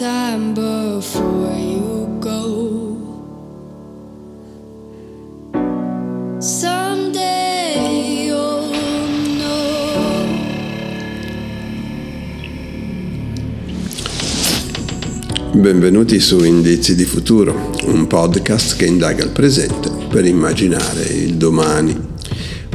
time before you go. Benvenuti su Indizi di Futuro, un podcast che indaga il presente per immaginare il domani.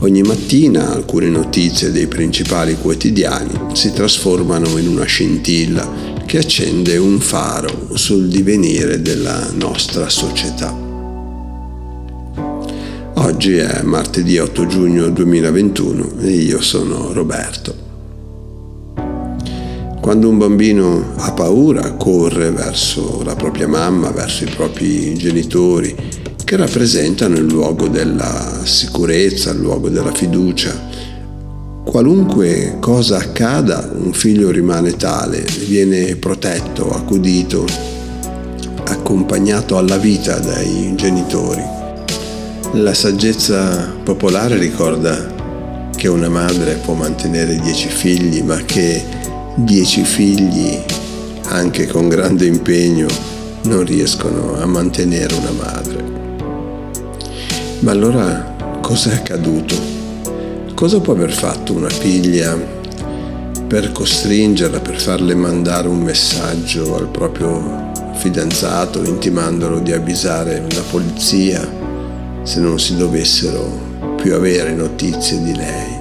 Ogni mattina alcune notizie dei principali quotidiani si trasformano in una scintilla che accende un faro sul divenire della nostra società. Oggi è martedì 8 giugno 2021 e io sono Roberto. Quando un bambino ha paura corre verso la propria mamma, verso i propri genitori, che rappresentano il luogo della sicurezza, il luogo della fiducia. Qualunque cosa accada, un figlio rimane tale, viene protetto, accudito, accompagnato alla vita dai genitori. La saggezza popolare ricorda che una madre può mantenere dieci figli, ma che dieci figli, anche con grande impegno, non riescono a mantenere una madre. Ma allora cosa è accaduto? Cosa può aver fatto una figlia per costringerla, per farle mandare un messaggio al proprio fidanzato intimandolo di avvisare la polizia se non si dovessero più avere notizie di lei?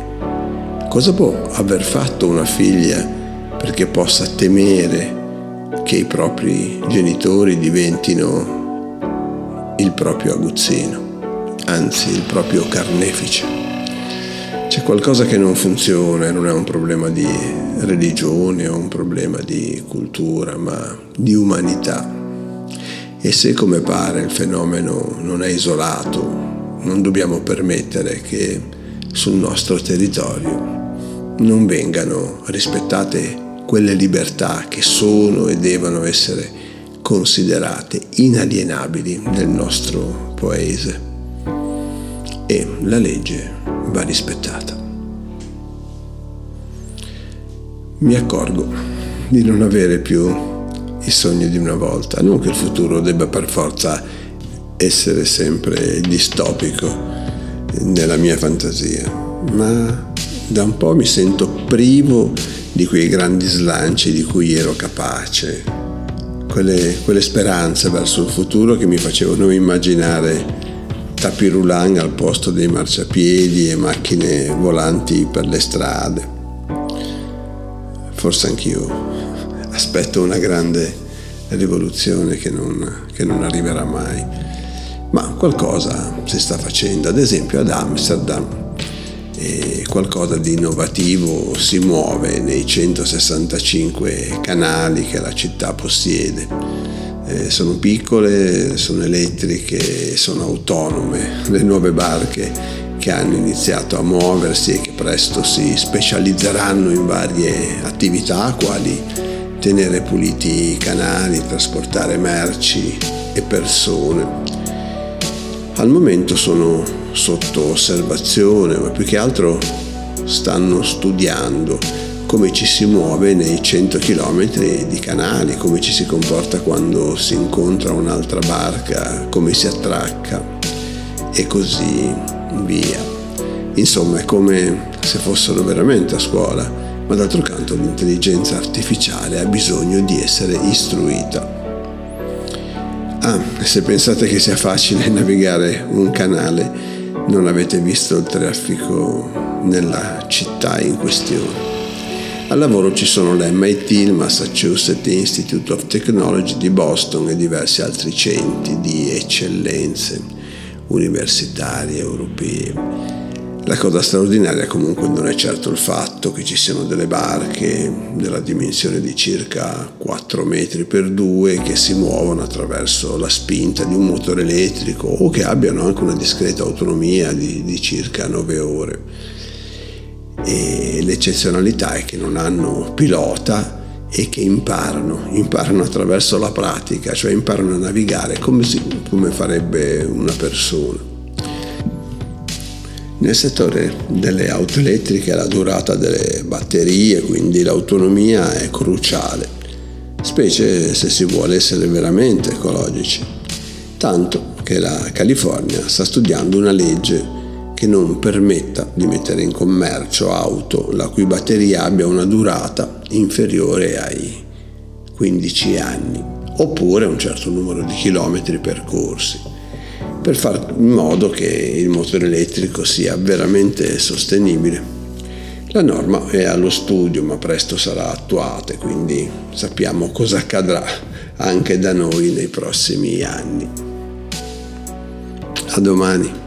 Cosa può aver fatto una figlia perché possa temere che i propri genitori diventino il proprio aguzzino, anzi il proprio carnefice. C'è qualcosa che non funziona, non è un problema di religione o un problema di cultura, ma di umanità. E se come pare il fenomeno non è isolato, non dobbiamo permettere che sul nostro territorio non vengano rispettate quelle libertà che sono e devono essere considerate inalienabili nel nostro paese e la legge va rispettata. Mi accorgo di non avere più i sogni di una volta, non che il futuro debba per forza essere sempre distopico nella mia fantasia, ma da un po' mi sento privo di quei grandi slanci di cui ero capace, quelle, quelle speranze verso il futuro che mi facevano immaginare tapis roulant al posto dei marciapiedi e macchine volanti per le strade. Forse anch'io aspetto una grande rivoluzione che non, che non arriverà mai, ma qualcosa si sta facendo, ad esempio ad Amsterdam e qualcosa di innovativo si muove nei 165 canali che la città possiede. Eh, sono piccole, sono elettriche, sono autonome, le nuove barche che hanno iniziato a muoversi e che presto si specializzeranno in varie attività quali tenere puliti i canali, trasportare merci e persone. Al momento sono sotto osservazione, ma più che altro stanno studiando come ci si muove nei 100 km di canali, come ci si comporta quando si incontra un'altra barca, come si attracca e così via. Insomma, è come se fossero veramente a scuola, ma d'altro canto l'intelligenza artificiale ha bisogno di essere istruita. Ah, se pensate che sia facile navigare un canale, non avete visto il traffico nella città in questione. Al lavoro ci sono l'MIT, il Massachusetts Institute of Technology di Boston e diversi altri centri di eccellenze universitarie europee. La cosa straordinaria comunque non è certo il fatto che ci siano delle barche della dimensione di circa 4 metri per 2 che si muovono attraverso la spinta di un motore elettrico o che abbiano anche una discreta autonomia di, di circa 9 ore. E l'eccezionalità è che non hanno pilota e che imparano, imparano attraverso la pratica, cioè imparano a navigare come, si, come farebbe una persona. Nel settore delle auto elettriche la durata delle batterie, quindi l'autonomia è cruciale. specie se si vuole essere veramente ecologici. Tanto che la California sta studiando una legge che non permetta di mettere in commercio auto la cui batteria abbia una durata inferiore ai 15 anni oppure un certo numero di chilometri percorsi per fare in modo che il motore elettrico sia veramente sostenibile. La norma è allo studio ma presto sarà attuata e quindi sappiamo cosa accadrà anche da noi nei prossimi anni. A domani.